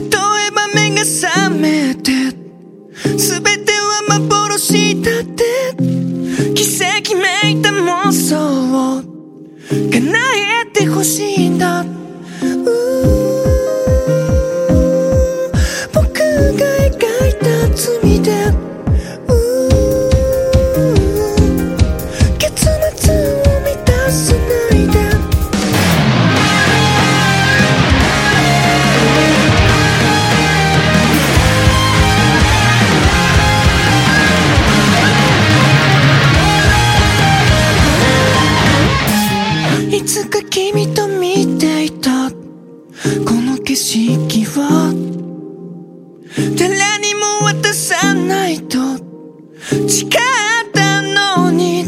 例えば目が覚めて全ては幻だって奇跡めいた妄想を。叶えてほしいんだ僕が描いた罪で君と見ていたこの景色は誰にも渡さないと誓ったのに。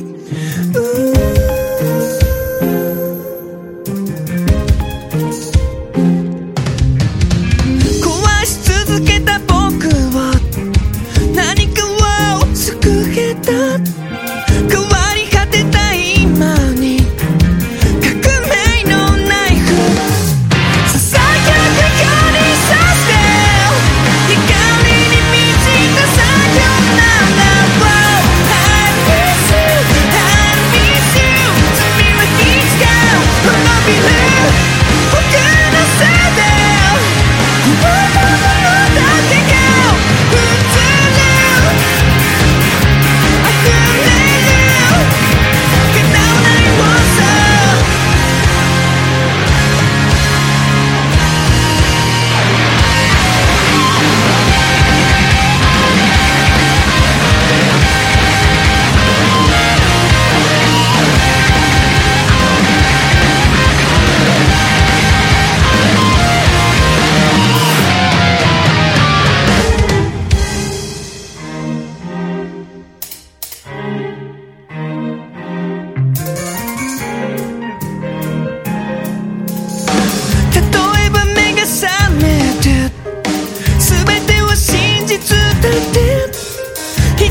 壊し続けた僕は何かを救えた。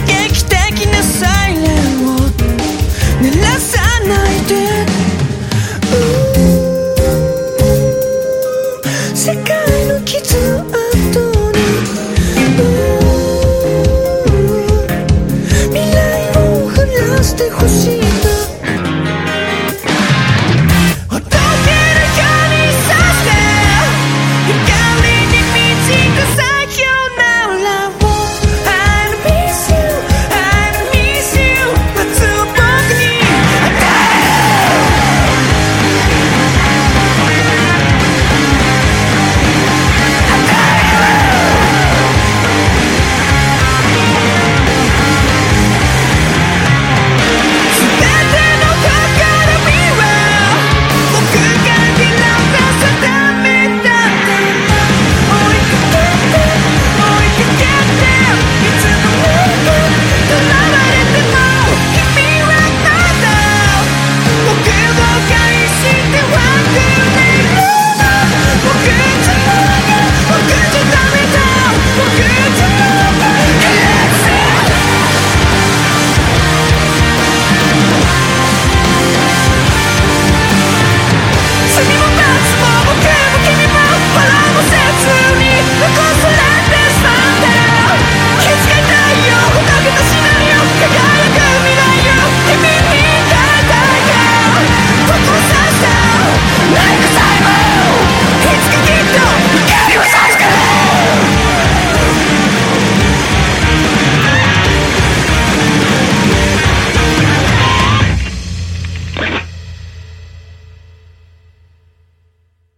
劇的なサイレンを鳴らさないで。世界の傷跡に。未来を降らしてほしい。